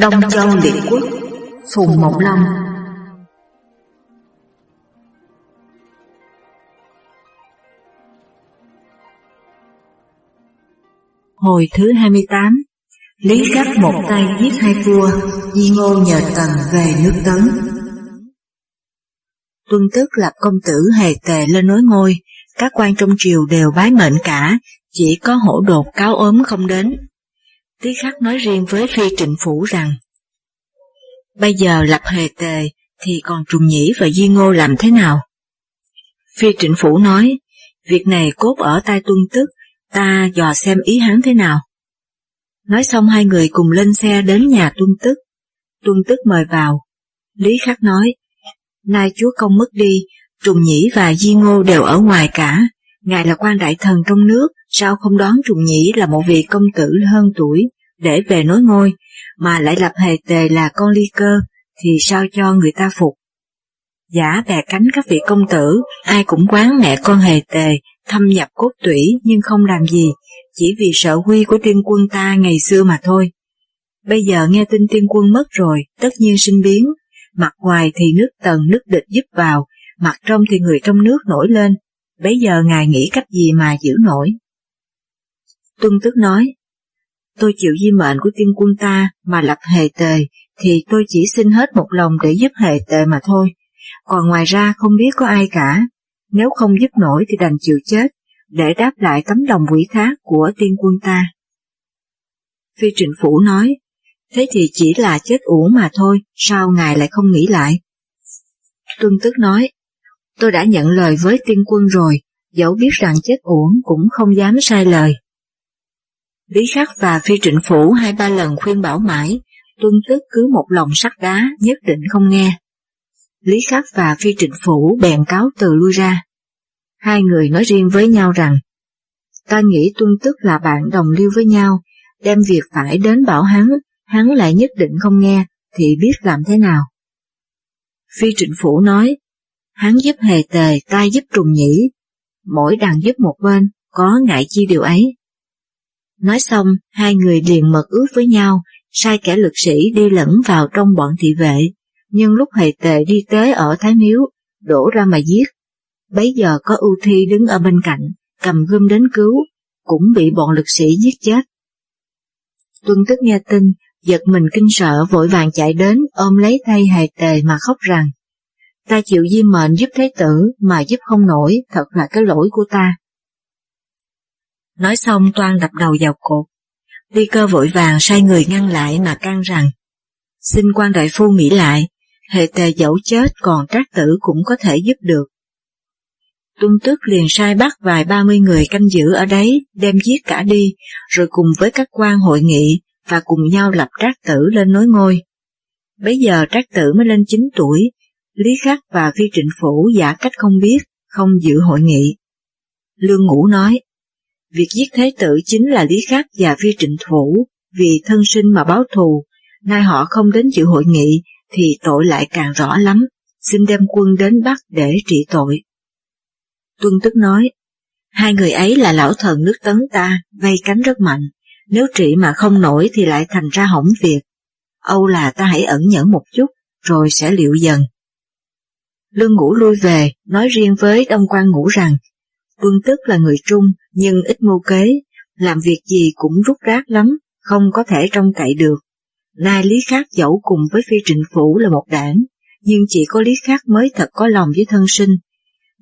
Đông Châu Liệt Quốc, Phùng Mộng Long Hồi thứ 28 Lý Khắc một tay giết hai vua, Di Ngô nhờ Tần về nước Tấn. Tuân tức lập công tử hề tề lên nối ngôi, Các quan trong triều đều bái mệnh cả, Chỉ có hổ đột cáo ốm không đến. Tí khắc nói riêng với phi trịnh phủ rằng Bây giờ lập hề tề thì còn trùng nhĩ và di ngô làm thế nào? Phi trịnh phủ nói, việc này cốt ở tai tuân tức, ta dò xem ý hắn thế nào. Nói xong hai người cùng lên xe đến nhà tuân tức. Tuân tức mời vào. Lý khắc nói, nay chúa công mất đi, trùng nhĩ và di ngô đều ở ngoài cả, ngài là quan đại thần trong nước, sao không đón trùng nhĩ là một vị công tử hơn tuổi, để về nối ngôi, mà lại lập hề tề là con ly cơ, thì sao cho người ta phục. Giả bè cánh các vị công tử, ai cũng quán mẹ con hề tề, thâm nhập cốt tủy nhưng không làm gì, chỉ vì sợ huy của tiên quân ta ngày xưa mà thôi. Bây giờ nghe tin tiên quân mất rồi, tất nhiên sinh biến, mặt ngoài thì nước tần nước địch giúp vào, mặt trong thì người trong nước nổi lên, bấy giờ ngài nghĩ cách gì mà giữ nổi. Tuân tức nói, tôi chịu di mệnh của tiên quân ta mà lập hề tề, thì tôi chỉ xin hết một lòng để giúp hề tề mà thôi, còn ngoài ra không biết có ai cả, nếu không giúp nổi thì đành chịu chết, để đáp lại tấm lòng quỷ khác của tiên quân ta. Phi trịnh phủ nói, thế thì chỉ là chết uổng mà thôi, sao ngài lại không nghĩ lại? Tuân tức nói, tôi đã nhận lời với tiên quân rồi, dẫu biết rằng chết uổng cũng không dám sai lời. Lý Khắc và Phi Trịnh Phủ hai ba lần khuyên bảo mãi, tuân tức cứ một lòng sắt đá nhất định không nghe. Lý Khắc và Phi Trịnh Phủ bèn cáo từ lui ra. Hai người nói riêng với nhau rằng, ta nghĩ tuân tức là bạn đồng lưu với nhau, đem việc phải đến bảo hắn, hắn lại nhất định không nghe, thì biết làm thế nào. Phi Trịnh Phủ nói, hắn giúp hề tề, ta giúp trùng nhĩ, mỗi đàn giúp một bên, có ngại chi điều ấy. Nói xong, hai người liền mật ước với nhau, sai kẻ lực sĩ đi lẫn vào trong bọn thị vệ, nhưng lúc hề tề đi tới ở Thái Miếu, đổ ra mà giết. Bấy giờ có ưu thi đứng ở bên cạnh, cầm gươm đến cứu, cũng bị bọn lực sĩ giết chết. Tuân tức nghe tin, giật mình kinh sợ vội vàng chạy đến ôm lấy tay hề tề mà khóc rằng, ta chịu di mệnh giúp thế tử mà giúp không nổi, thật là cái lỗi của ta. Nói xong toan đập đầu vào cột. Vi cơ vội vàng sai người ngăn lại mà can rằng, xin quan đại phu nghĩ lại, hệ tề dẫu chết còn trác tử cũng có thể giúp được. Tuân Tước liền sai bắt vài ba mươi người canh giữ ở đấy, đem giết cả đi, rồi cùng với các quan hội nghị và cùng nhau lập trác tử lên nối ngôi. Bấy giờ trác tử mới lên chín tuổi, Lý Khắc và Phi Trịnh Phủ giả cách không biết, không dự hội nghị. Lương Ngũ nói, Việc giết thế tử chính là Lý Khắc và Phi Trịnh Thủ, vì thân sinh mà báo thù, nay họ không đến dự hội nghị thì tội lại càng rõ lắm, xin đem quân đến Bắc để trị tội. Tuân tức nói, hai người ấy là lão thần nước tấn ta, vây cánh rất mạnh, nếu trị mà không nổi thì lại thành ra hỏng việc. Âu là ta hãy ẩn nhẫn một chút, rồi sẽ liệu dần. Lương Ngũ lui về, nói riêng với Đông quan Ngũ rằng Vương Tức là người trung nhưng ít mưu kế, làm việc gì cũng rút rác lắm, không có thể trông cậy được. Nay Lý Khắc dẫu cùng với phi trịnh phủ là một đảng, nhưng chỉ có Lý Khắc mới thật có lòng với thân sinh.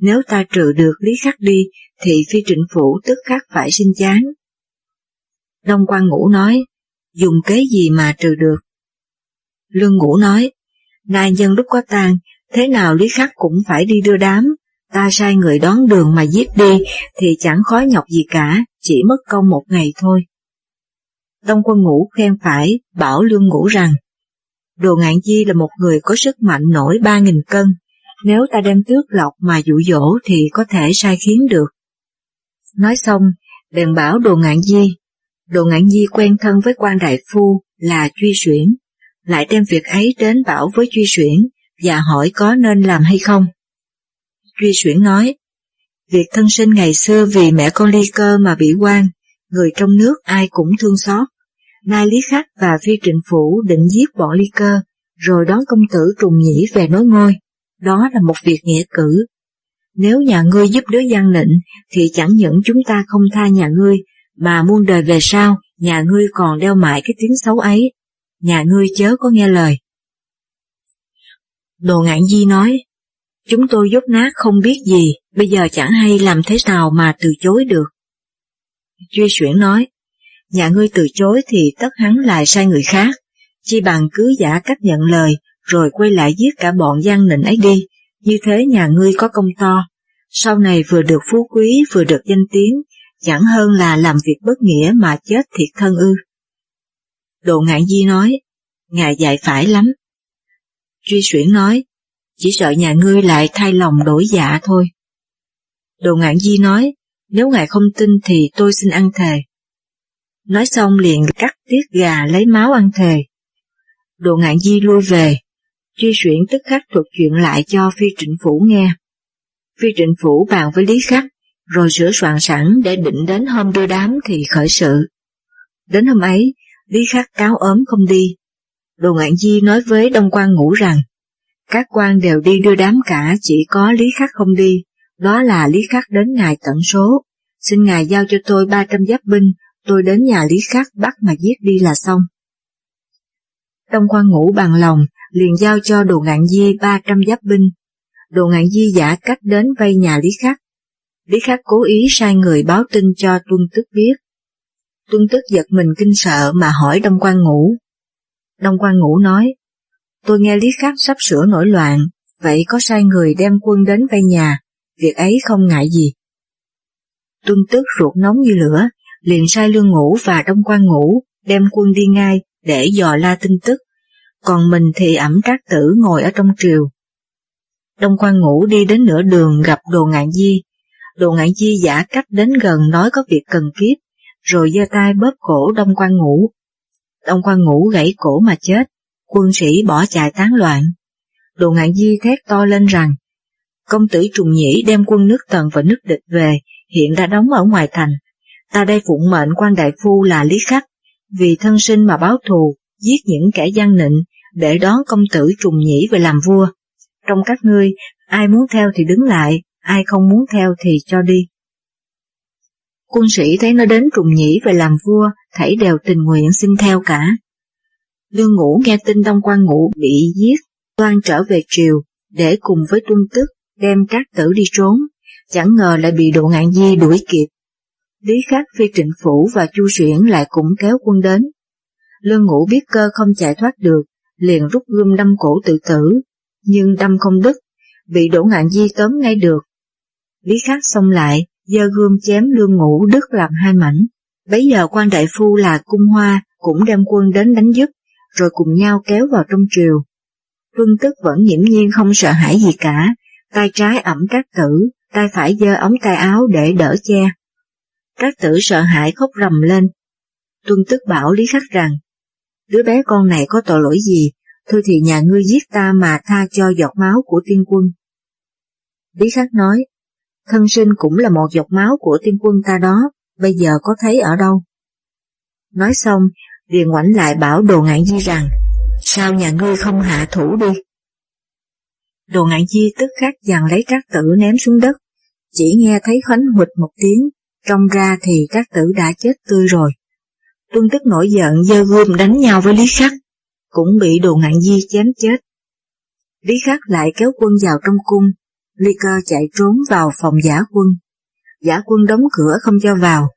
Nếu ta trừ được Lý Khắc đi, thì phi trịnh phủ tức khắc phải sinh chán. Đông quan ngũ nói, dùng kế gì mà trừ được? Lương ngũ nói, nay nhân lúc có tang, thế nào Lý Khắc cũng phải đi đưa đám, ta sai người đón đường mà giết đi thì chẳng khó nhọc gì cả, chỉ mất công một ngày thôi. Đông quân ngũ khen phải, bảo lương ngũ rằng, Đồ ngạn di là một người có sức mạnh nổi ba nghìn cân, nếu ta đem tước lọc mà dụ dỗ thì có thể sai khiến được. Nói xong, bèn bảo đồ ngạn di, đồ ngạn di quen thân với quan đại phu là truy xuyển, lại đem việc ấy đến bảo với truy xuyển và hỏi có nên làm hay không. Duy Xuyển nói, việc thân sinh ngày xưa vì mẹ con ly cơ mà bị quan, người trong nước ai cũng thương xót. Nay Lý Khắc và Phi Trịnh Phủ định giết bọn Ly Cơ, rồi đón công tử trùng nhĩ về nối ngôi. Đó là một việc nghĩa cử. Nếu nhà ngươi giúp đứa gian nịnh, thì chẳng những chúng ta không tha nhà ngươi, mà muôn đời về sau, nhà ngươi còn đeo mãi cái tiếng xấu ấy. Nhà ngươi chớ có nghe lời. Đồ ngạn di nói, chúng tôi dốt nát không biết gì, bây giờ chẳng hay làm thế nào mà từ chối được. Truy xuyển nói, nhà ngươi từ chối thì tất hắn lại sai người khác, chi bằng cứ giả cách nhận lời, rồi quay lại giết cả bọn gian nịnh ấy đi, như thế nhà ngươi có công to, sau này vừa được phú quý vừa được danh tiếng, chẳng hơn là làm việc bất nghĩa mà chết thiệt thân ư. Đồ ngạn di nói, ngài dạy phải lắm. Truy xuyển nói, chỉ sợ nhà ngươi lại thay lòng đổi dạ thôi. Đồ ngạn di nói, nếu ngài không tin thì tôi xin ăn thề. Nói xong liền cắt tiết gà lấy máu ăn thề. Đồ ngạn di lui về, truy xuyển tức khắc thuật chuyện lại cho phi trịnh phủ nghe. Phi trịnh phủ bàn với Lý Khắc, rồi sửa soạn sẵn để định đến hôm đưa đám thì khởi sự. Đến hôm ấy, Lý Khắc cáo ốm không đi. Đồ Ngạn Di nói với Đông quan Ngũ rằng, các quan đều đi đưa đám cả chỉ có Lý Khắc không đi, đó là Lý Khắc đến ngài tận số. Xin ngài giao cho tôi 300 giáp binh, tôi đến nhà Lý Khắc bắt mà giết đi là xong. Đông quan Ngũ bằng lòng, liền giao cho Đồ Ngạn Di 300 giáp binh. Đồ Ngạn Di giả cách đến vây nhà Lý Khắc. Lý Khắc cố ý sai người báo tin cho Tuân Tức biết. Tuân Tức giật mình kinh sợ mà hỏi Đông Quan Ngũ. Đông Quan Ngũ nói, tôi nghe Lý Khắc sắp sửa nổi loạn, vậy có sai người đem quân đến vây nhà, việc ấy không ngại gì. Tuân Tức ruột nóng như lửa, liền sai Lương Ngũ và Đông Quan Ngũ đem quân đi ngay để dò la tin tức, còn mình thì ẩm trác tử ngồi ở trong triều. Đông Quan Ngũ đi đến nửa đường gặp Đồ Ngạn Di, Đồ Ngạn Di giả cách đến gần nói có việc cần kiếp, rồi giơ tay bóp cổ Đông Quan Ngũ. Đông Quan Ngũ gãy cổ mà chết, quân sĩ bỏ chạy tán loạn. Đồ Ngạn Di thét to lên rằng, công tử Trùng Nhĩ đem quân nước Tần và nước địch về, hiện đã đóng ở ngoài thành. Ta đây phụng mệnh quan đại phu là Lý Khắc, vì thân sinh mà báo thù, giết những kẻ gian nịnh, để đón công tử Trùng Nhĩ về làm vua. Trong các ngươi, ai muốn theo thì đứng lại, ai không muốn theo thì cho đi. Quân sĩ thấy nó đến trùng nhĩ về làm vua, thảy đều tình nguyện xin theo cả. Lương Ngũ nghe tin Đông Quan Ngũ bị giết, toan trở về triều, để cùng với tuân tức đem các tử đi trốn, chẳng ngờ lại bị độ ngạn di đuổi kịp. Lý Khắc Phi Trịnh Phủ và Chu Xuyển lại cũng kéo quân đến. Lương Ngũ biết cơ không chạy thoát được, liền rút gươm đâm cổ tự tử, nhưng đâm không đứt, bị đổ ngạn di tóm ngay được. Lý Khắc xông lại, giơ gươm chém lương ngũ đứt làm hai mảnh. Bấy giờ quan đại phu là cung hoa cũng đem quân đến đánh giúp, rồi cùng nhau kéo vào trong triều. Tuân tức vẫn nhiễm nhiên không sợ hãi gì cả, tay trái ẩm các tử, tay phải giơ ống tay áo để đỡ che. Các tử sợ hãi khóc rầm lên. Tuân tức bảo Lý Khắc rằng, đứa bé con này có tội lỗi gì, thôi thì nhà ngươi giết ta mà tha cho giọt máu của tiên quân. Lý Khắc nói, thân sinh cũng là một giọt máu của tiên quân ta đó, bây giờ có thấy ở đâu? Nói xong, liền ngoảnh lại bảo đồ ngạn di rằng, sao nhà ngươi không hạ thủ đi? Đồ ngạn di tức khắc dằn lấy các tử ném xuống đất, chỉ nghe thấy khánh huỵch một tiếng, trong ra thì các tử đã chết tươi rồi. Tuân tức nổi giận dơ gươm đánh nhau với Lý Khắc, cũng bị đồ ngạn di chém chết. Lý Khắc lại kéo quân vào trong cung, Ly Cơ chạy trốn vào phòng giả quân. Giả quân đóng cửa không cho vào,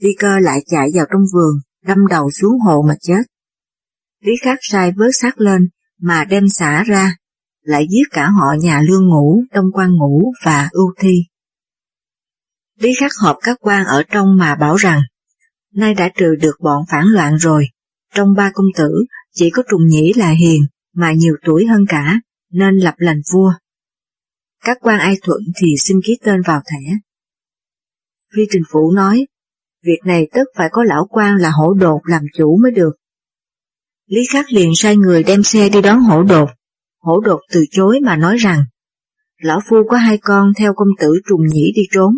Ly Cơ lại chạy vào trong vườn, đâm đầu xuống hồ mà chết. Lý Khắc sai vớt xác lên, mà đem xả ra, lại giết cả họ nhà Lương Ngũ, Đông Quan Ngũ và Ưu Thi. Lý Khắc họp các quan ở trong mà bảo rằng, nay đã trừ được bọn phản loạn rồi, trong ba công tử chỉ có Trùng Nhĩ là hiền, mà nhiều tuổi hơn cả, nên lập lành vua. Các quan ai thuận thì xin ký tên vào thẻ. Phi Trình Phủ nói, việc này tất phải có lão quan là hổ đột làm chủ mới được. Lý Khắc liền sai người đem xe đi đón hổ đột. Hổ đột từ chối mà nói rằng, lão phu có hai con theo công tử trùng nhĩ đi trốn,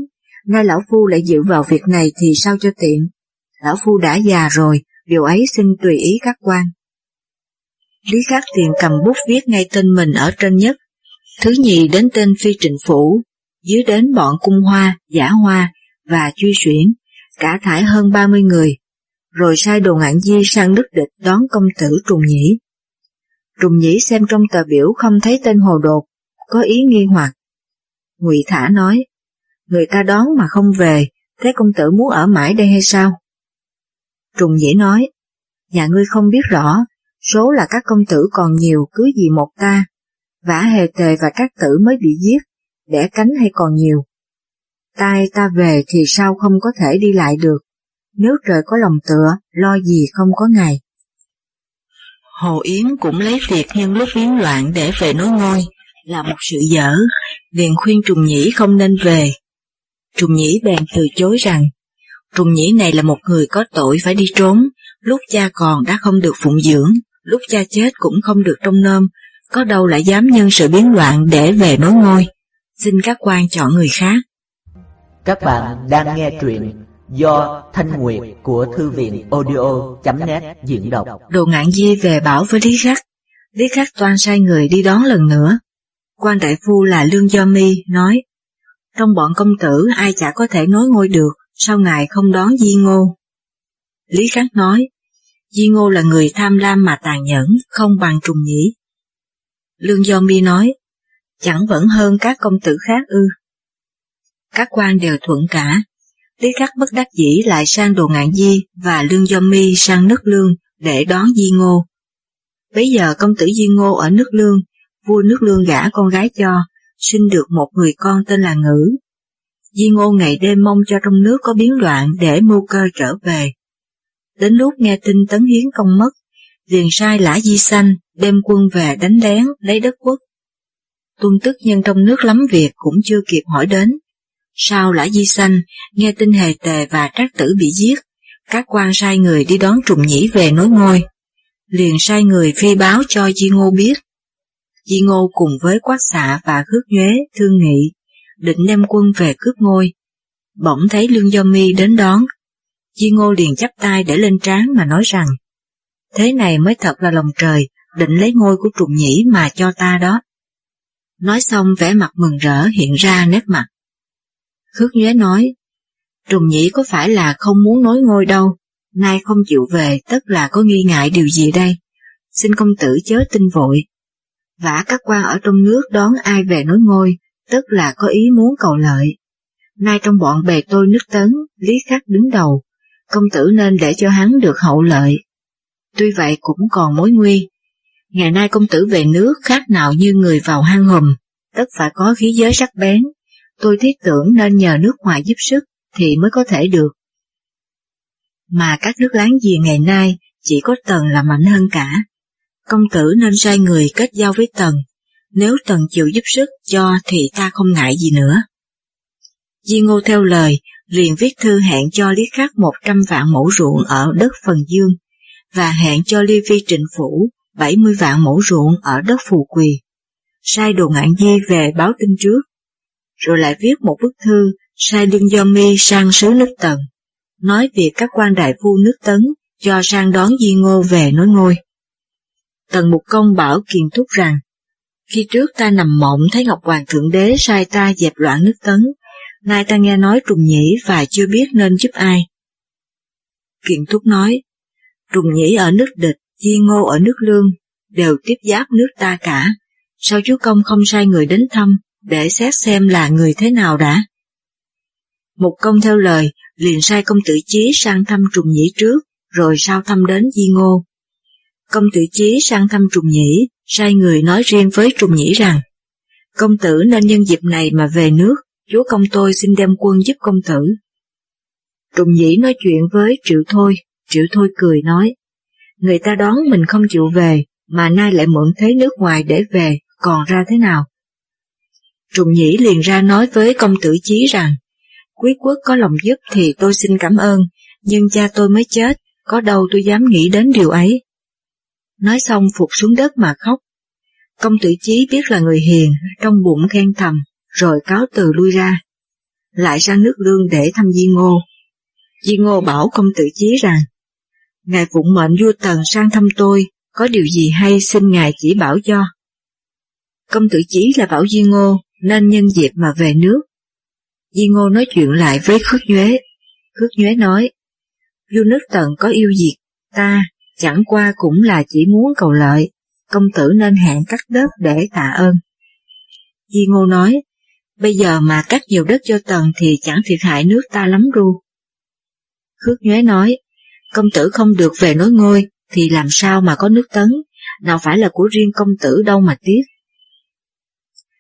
nay lão phu lại dự vào việc này thì sao cho tiện. Lão phu đã già rồi, điều ấy xin tùy ý các quan. Lý Khắc liền cầm bút viết ngay tên mình ở trên nhất, thứ nhì đến tên phi trịnh phủ, dưới đến bọn cung hoa, giả hoa và truy xuyển, cả thải hơn 30 người, rồi sai đồ ngạn di sang nước địch đón công tử Trùng Nhĩ. Trùng Nhĩ xem trong tờ biểu không thấy tên hồ đột, có ý nghi hoặc. Ngụy Thả nói, người ta đón mà không về, thế công tử muốn ở mãi đây hay sao? Trùng Nhĩ nói, nhà ngươi không biết rõ, số là các công tử còn nhiều cứ gì một ta, vả hề tề và các tử mới bị giết, đẻ cánh hay còn nhiều. Tai ta về thì sao không có thể đi lại được, nếu trời có lòng tựa, lo gì không có ngày. Hồ Yến cũng lấy việc nhân lúc biến loạn để về nối ngôi, là một sự dở, liền khuyên Trùng Nhĩ không nên về. Trùng Nhĩ bèn từ chối rằng, Trùng Nhĩ này là một người có tội phải đi trốn, lúc cha còn đã không được phụng dưỡng, lúc cha chết cũng không được trông nom, có đâu lại dám nhân sự biến loạn để về nối ngôi. Xin các quan chọn người khác. Các bạn đang nghe truyện do Thanh Nguyệt của Thư viện audio.net diễn đọc. Đồ ngạn di về bảo với Lý Khắc. Lý Khắc toan sai người đi đón lần nữa. quan đại phu là Lương Do Mi nói, trong bọn công tử ai chả có thể nối ngôi được, sao ngài không đón Di Ngô? Lý Khắc nói, Di Ngô là người tham lam mà tàn nhẫn, không bằng trùng nhĩ. Lương Do Mi nói, chẳng vẫn hơn các công tử khác ư. Các quan đều thuận cả, Lý Khắc bất đắc dĩ lại sang Đồ Ngạn Di và Lương Do Mi sang nước Lương để đón Di Ngô. Bây giờ công tử Di Ngô ở nước Lương, vua nước Lương gả con gái cho, sinh được một người con tên là Ngữ. Di Ngô ngày đêm mong cho trong nước có biến loạn để mưu cơ trở về. Đến lúc nghe tin Tấn Hiến công mất, liền sai lã Di Sanh đem quân về đánh lén lấy đất quốc. Tuân tức nhân trong nước lắm việc cũng chưa kịp hỏi đến, sau lã di sanh, nghe tin hề tề và trác tử bị giết, các quan sai người đi đón trùng nhĩ về nối ngôi. Liền sai người phi báo cho Di Ngô biết. Di Ngô cùng với quát xạ và khước nhuế thương nghị, định đem quân về cướp ngôi. Bỗng thấy Lương Do Mi đến đón. Di Ngô liền chắp tay để lên trán mà nói rằng, thế này mới thật là lòng trời, định lấy ngôi của trùng nhĩ mà cho ta đó. Nói xong vẻ mặt mừng rỡ hiện ra nét mặt. Khước nhuế nói, Trùng nhĩ có phải là không muốn nối ngôi đâu, nay không chịu về tất là có nghi ngại điều gì đây, xin công tử chớ tin vội. Vả các quan ở trong nước đón ai về nối ngôi, tức là có ý muốn cầu lợi. Nay trong bọn bề tôi nước tấn, lý khắc đứng đầu, công tử nên để cho hắn được hậu lợi. Tuy vậy cũng còn mối nguy. Ngày nay công tử về nước khác nào như người vào hang hùm, tất phải có khí giới sắc bén, tôi thiết tưởng nên nhờ nước ngoài giúp sức thì mới có thể được. Mà các nước láng giềng ngày nay chỉ có Tần là mạnh hơn cả. Công tử nên sai người kết giao với Tần, nếu Tần chịu giúp sức cho thì ta không ngại gì nữa. Di Ngô theo lời, liền viết thư hẹn cho Lý Khắc một trăm vạn mẫu ruộng ở đất Phần Dương, và hẹn cho Ly vi Trịnh Phủ bảy mươi vạn mẫu ruộng ở đất Phù Quỳ. Sai đồ ngạn di về báo tin trước, rồi lại viết một bức thư sai Đương Do Mi sang sứ nước Tần, nói việc các quan đại phu nước Tấn cho sang đón Di Ngô về nối ngôi. Tần Mục Công bảo Kiền Thúc rằng, khi trước ta nằm mộng thấy Ngọc Hoàng Thượng Đế sai ta dẹp loạn nước Tấn, nay ta nghe nói trùng nhĩ và chưa biết nên giúp ai. Kiền Thúc nói, trùng nhĩ ở nước địch, Di Ngô ở nước lương, đều tiếp giáp nước ta cả, sao chúa công không sai người đến thăm, để xét xem là người thế nào đã. Một công theo lời, liền sai công tử Chí sang thăm trùng nhĩ trước, rồi sau thăm đến Di Ngô. Công tử Chí sang thăm trùng nhĩ, sai người nói riêng với trùng nhĩ rằng, công tử nên nhân dịp này mà về nước, chúa công tôi xin đem quân giúp công tử. Trùng nhĩ nói chuyện với Triệu Thôi, Triệu Thôi cười nói, người ta đón mình không chịu về, mà nay lại mượn thế nước ngoài để về, còn ra thế nào? Trùng Nhĩ liền ra nói với công tử Chí rằng, quý quốc có lòng giúp thì tôi xin cảm ơn, nhưng cha tôi mới chết, có đâu tôi dám nghĩ đến điều ấy. Nói xong phục xuống đất mà khóc. Công tử Chí biết là người hiền, trong bụng khen thầm, rồi cáo từ lui ra. Lại sang nước lương để thăm Di Ngô. Di Ngô bảo công tử Chí rằng, Ngài phụng mệnh vua Tần sang thăm tôi, có điều gì hay xin Ngài chỉ bảo cho. Công tử Chí là bảo Di Ngô, nên nhân dịp mà về nước. Di Ngô nói chuyện lại với Khước Nhuế. Khước Nhuế nói, vua nước Tần có yêu diệt ta, chẳng qua cũng là chỉ muốn cầu lợi, công tử nên hẹn cắt đất để tạ ơn. Di Ngô nói, bây giờ mà cắt nhiều đất cho Tần thì chẳng thiệt hại nước ta lắm ru. Khước Nhuế nói, công tử không được về nối ngôi, thì làm sao mà có nước tấn, nào phải là của riêng công tử đâu mà tiếc.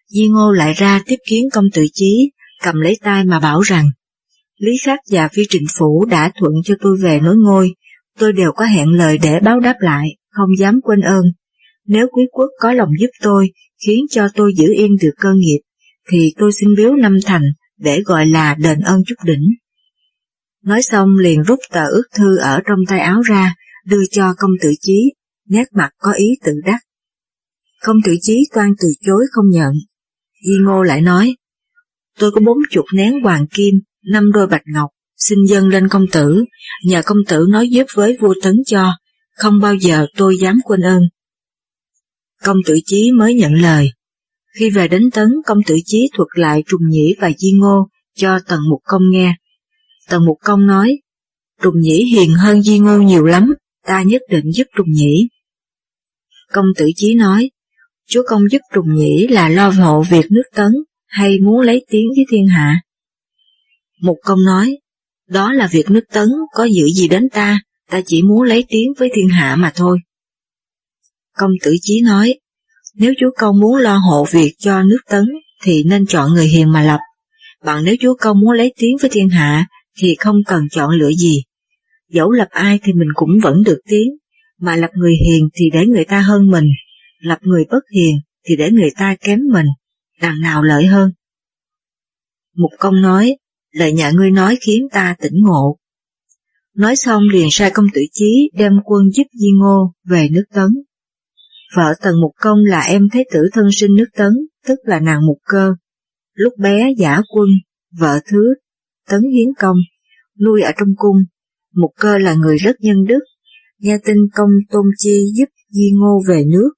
Di Ngô lại ra tiếp kiến công tử Chí, cầm lấy tay mà bảo rằng, Lý Khắc và Phi Trịnh Phủ đã thuận cho tôi về nối ngôi, tôi đều có hẹn lời để báo đáp lại, không dám quên ơn. Nếu quý quốc có lòng giúp tôi, khiến cho tôi giữ yên được cơ nghiệp, thì tôi xin biếu năm thành để gọi là đền ơn chút đỉnh. Nói xong liền rút tờ ước thư ở trong tay áo ra, đưa cho công tử chí, nét mặt có ý tự đắc. Công tử chí toan từ chối không nhận. Di Ngô lại nói, tôi có bốn chục nén hoàng kim, năm đôi bạch ngọc, xin dâng lên công tử, nhờ công tử nói giúp với vua tấn cho, không bao giờ tôi dám quên ơn. Công tử chí mới nhận lời. Khi về đến tấn, công tử chí thuật lại trùng nhĩ và di ngô cho tần mục công nghe. Tần mục công nói, trùng nhĩ hiền hơn di ngô nhiều lắm, ta nhất định giúp trùng nhĩ. Công tử chí nói, chúa công giúp trùng nhĩ là lo hộ việc nước tấn, hay muốn lấy tiếng với thiên hạ? một công nói, đó là việc nước tấn, có giữ gì đến ta, ta chỉ muốn lấy tiếng với thiên hạ mà thôi. Công tử chí nói, nếu chúa công muốn lo hộ việc cho nước tấn, thì nên chọn người hiền mà lập. Bằng nếu chúa công muốn lấy tiếng với thiên hạ, thì không cần chọn lựa gì. Dẫu lập ai thì mình cũng vẫn được tiếng, mà lập người hiền thì để người ta hơn mình, lập người bất hiền thì để người ta kém mình, đằng nào lợi hơn. Mục công nói, lời nhà ngươi nói khiến ta tỉnh ngộ. Nói xong liền sai công tử chí đem quân giúp Di Ngô về nước Tấn. Vợ Tần Mục Công là em thế tử thân sinh nước Tấn, tức là nàng Mục Cơ. Lúc bé giả quân, vợ thứ, Tấn Hiến Công, nuôi ở trong cung. Mục Cơ là người rất nhân đức, nghe tin công Tôn Chi giúp Di Ngô về nước.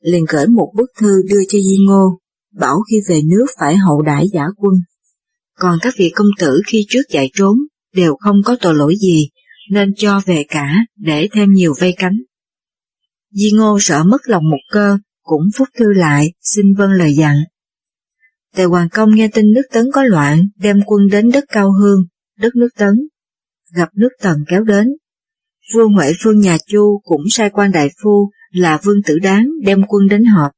Liền gửi một bức thư đưa cho Di Ngô, bảo khi về nước phải hậu đãi giả quân. Còn các vị công tử khi trước chạy trốn đều không có tội lỗi gì, nên cho về cả để thêm nhiều vây cánh. Di Ngô sợ mất lòng một cơ, cũng phúc thư lại, xin vâng lời dặn. Tề Hoàng Công nghe tin nước Tấn có loạn, đem quân đến đất Cao Hương, đất nước Tấn. Gặp nước Tần kéo đến. Vua Huệ Phương nhà Chu cũng sai quan đại phu là Vương Tử Đáng đem quân đến họp.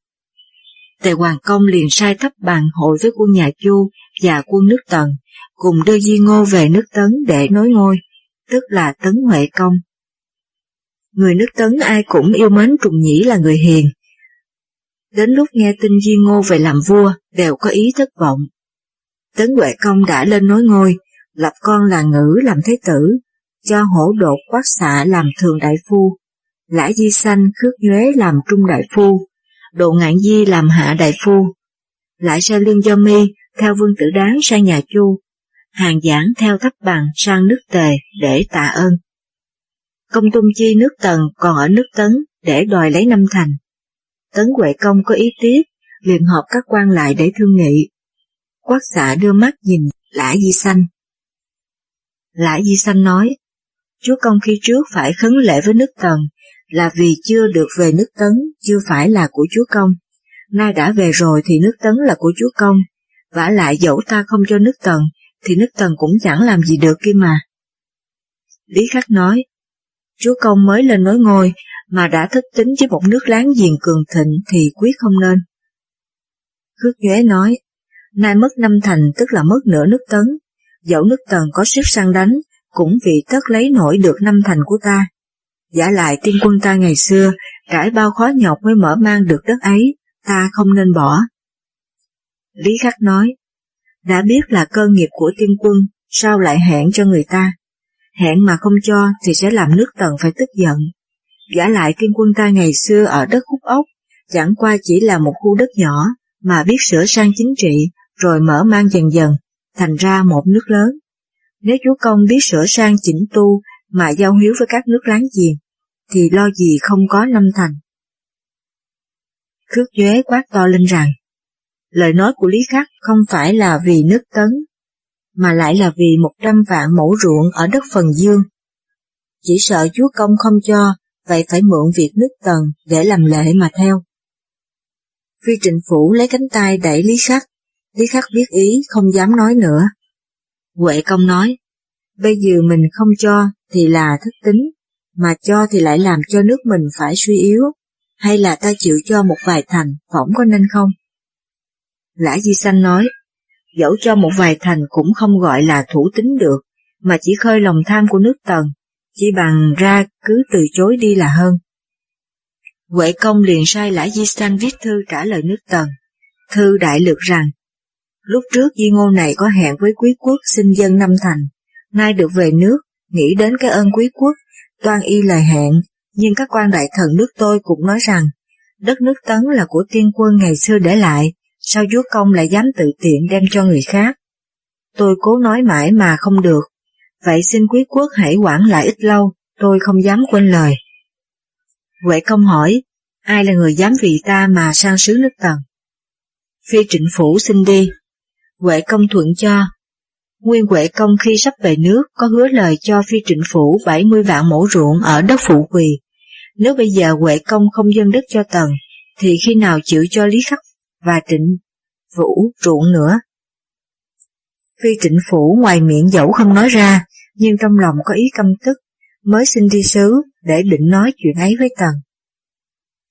Tề Hoàng Công liền sai thấp bàn hội với quân nhà Chu và quân nước Tần, cùng đưa Di Ngô về nước Tấn để nối ngôi, tức là Tấn Huệ Công. Người nước Tấn ai cũng yêu mến Trùng Nhĩ là người hiền. Đến lúc nghe tin Di Ngô về làm vua, đều có ý thất vọng. Tấn Huệ Công đã lên nối ngôi, lập con là ngữ làm thế tử, cho hổ đột quát xạ làm thường đại phu, lã di sanh khước nhuế làm trung đại phu, độ ngạn di làm hạ đại phu. Lại sai lương do mi theo vương tử đáng sang nhà chu, hàng giảng theo thấp bằng sang nước tề để tạ ơn. Công tung chi nước tần còn ở nước tấn để đòi lấy năm thành. Tấn Huệ Công có ý tiếc, liền họp các quan lại để thương nghị. Quát xạ đưa mắt nhìn Lã Di Sanh. Lã Di Sanh nói, Chúa Công khi trước phải khấn lễ với nước Tần là vì chưa được về nước Tấn, chưa phải là của Chúa Công. Nay đã về rồi thì nước Tấn là của Chúa Công, vả lại dẫu ta không cho nước Tần, thì nước Tần cũng chẳng làm gì được kia mà. Lý Khắc nói, Chúa Công mới lên nối ngôi, mà đã thất tính với một nước láng giềng cường thịnh thì quyết không nên. Khước Nhuế nói, nay mất năm thành tức là mất nửa nước tấn, dẫu nước tần có sức săn đánh, cũng vì tất lấy nổi được năm thành của ta. Giả lại tiên quân ta ngày xưa, trải bao khó nhọc mới mở mang được đất ấy, ta không nên bỏ. Lý Khắc nói, đã biết là cơ nghiệp của tiên quân, sao lại hẹn cho người ta? Hẹn mà không cho thì sẽ làm nước tần phải tức giận. Giả lại tiên quân ta ngày xưa ở đất khúc ốc, chẳng qua chỉ là một khu đất nhỏ, mà biết sửa sang chính trị, rồi mở mang dần dần, thành ra một nước lớn. Nếu chúa công biết sửa sang chỉnh tu, mà giao hiếu với các nước láng giềng, thì lo gì không có năm thành. Khước Duế quát to lên rằng, lời nói của Lý Khắc không phải là vì nước tấn, mà lại là vì một trăm vạn mẫu ruộng ở đất phần dương. Chỉ sợ chúa công không cho, vậy phải mượn việc nước tần để làm lệ mà theo. Phi trịnh phủ lấy cánh tay đẩy Lý Khắc, Lý Khắc biết ý không dám nói nữa. Huệ công nói, bây giờ mình không cho thì là thất tính, mà cho thì lại làm cho nước mình phải suy yếu, hay là ta chịu cho một vài thành, phỏng có nên không? Lã Di Sanh nói, dẫu cho một vài thành cũng không gọi là thủ tính được, mà chỉ khơi lòng tham của nước tần, chỉ bằng ra cứ từ chối đi là hơn. Huệ công liền sai Lã Di Sanh viết thư trả lời nước tần. Thư đại lược rằng, lúc trước Di Ngô này có hẹn với quý quốc xin dân năm thành, nay được về nước, nghĩ đến cái ơn quý quốc, toan y lời hẹn, nhưng các quan đại thần nước tôi cũng nói rằng, đất nước Tấn là của tiên quân ngày xưa để lại, sao chúa công lại dám tự tiện đem cho người khác? Tôi cố nói mãi mà không được, vậy xin quý quốc hãy quản lại ít lâu, tôi không dám quên lời. Huệ công hỏi, ai là người dám vì ta mà sang sứ nước tần? Phi trịnh phủ xin đi. Huệ công thuận cho. Nguyên Huệ công khi sắp về nước có hứa lời cho phi trịnh phủ 70 vạn mẫu ruộng ở đất phụ quỳ. Nếu bây giờ Huệ công không dân đất cho tần, thì khi nào chịu cho Lý Khắc và Trịnh Vũ ruộng nữa. Phi trịnh phủ ngoài miệng dẫu không nói ra, nhưng trong lòng có ý căm tức, mới xin đi sứ để định nói chuyện ấy với Tần.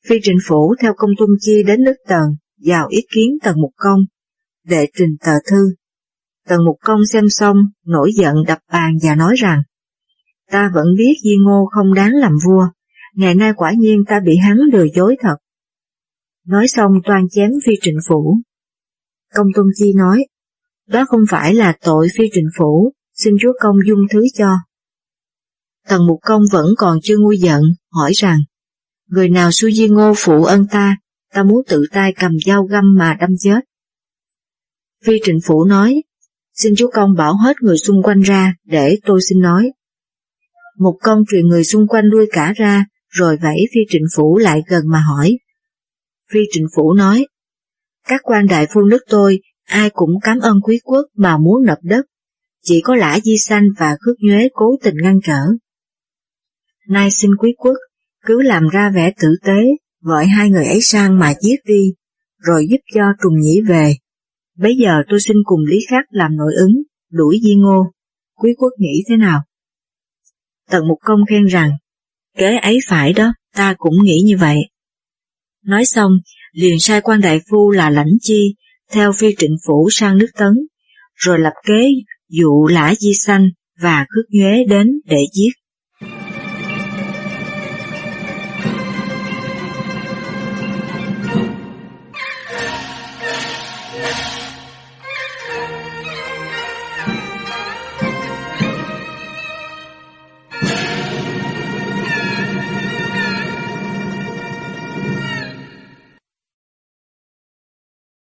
Phi trịnh phủ theo công tuân chi đến nước Tần, vào ý kiến Tần Mục Công, để trình tờ thư. Tần Mục Công xem xong, nổi giận đập bàn và nói rằng, ta vẫn biết Di Ngô không đáng làm vua, ngày nay quả nhiên ta bị hắn lừa dối thật. Nói xong toan chém phi trịnh phủ. Công Tôn Chi nói, đó không phải là tội phi trịnh phủ, xin chúa công dung thứ cho. Tần Mục Công vẫn còn chưa nguôi giận, hỏi rằng, người nào xui di ngô phụ ân ta, ta muốn tự tay cầm dao găm mà đâm chết. Phi trịnh phủ nói, xin chú công bảo hết người xung quanh ra để tôi xin nói. Một công truyền người xung quanh lui cả ra, rồi vẫy phi trịnh phủ lại gần mà hỏi. Phi trịnh phủ nói, các quan đại phu nước tôi ai cũng cảm ơn quý quốc mà muốn nộp đất, chỉ có lã di sanh và khước nhuế cố tình ngăn trở. Nay xin quý quốc, cứ làm ra vẻ tử tế, gọi hai người ấy sang mà giết đi, rồi giúp cho trùng nhĩ về. Bây giờ tôi xin cùng Lý Khắc làm nội ứng, đuổi Di Ngô, quý quốc nghĩ thế nào? Tần Mục Công khen rằng, kế ấy phải đó, ta cũng nghĩ như vậy. Nói xong, liền sai quan đại phu là lãnh chi, theo phi trịnh phủ sang nước tấn, rồi lập kế dụ lã di sanh và khước nhuế đến để giết.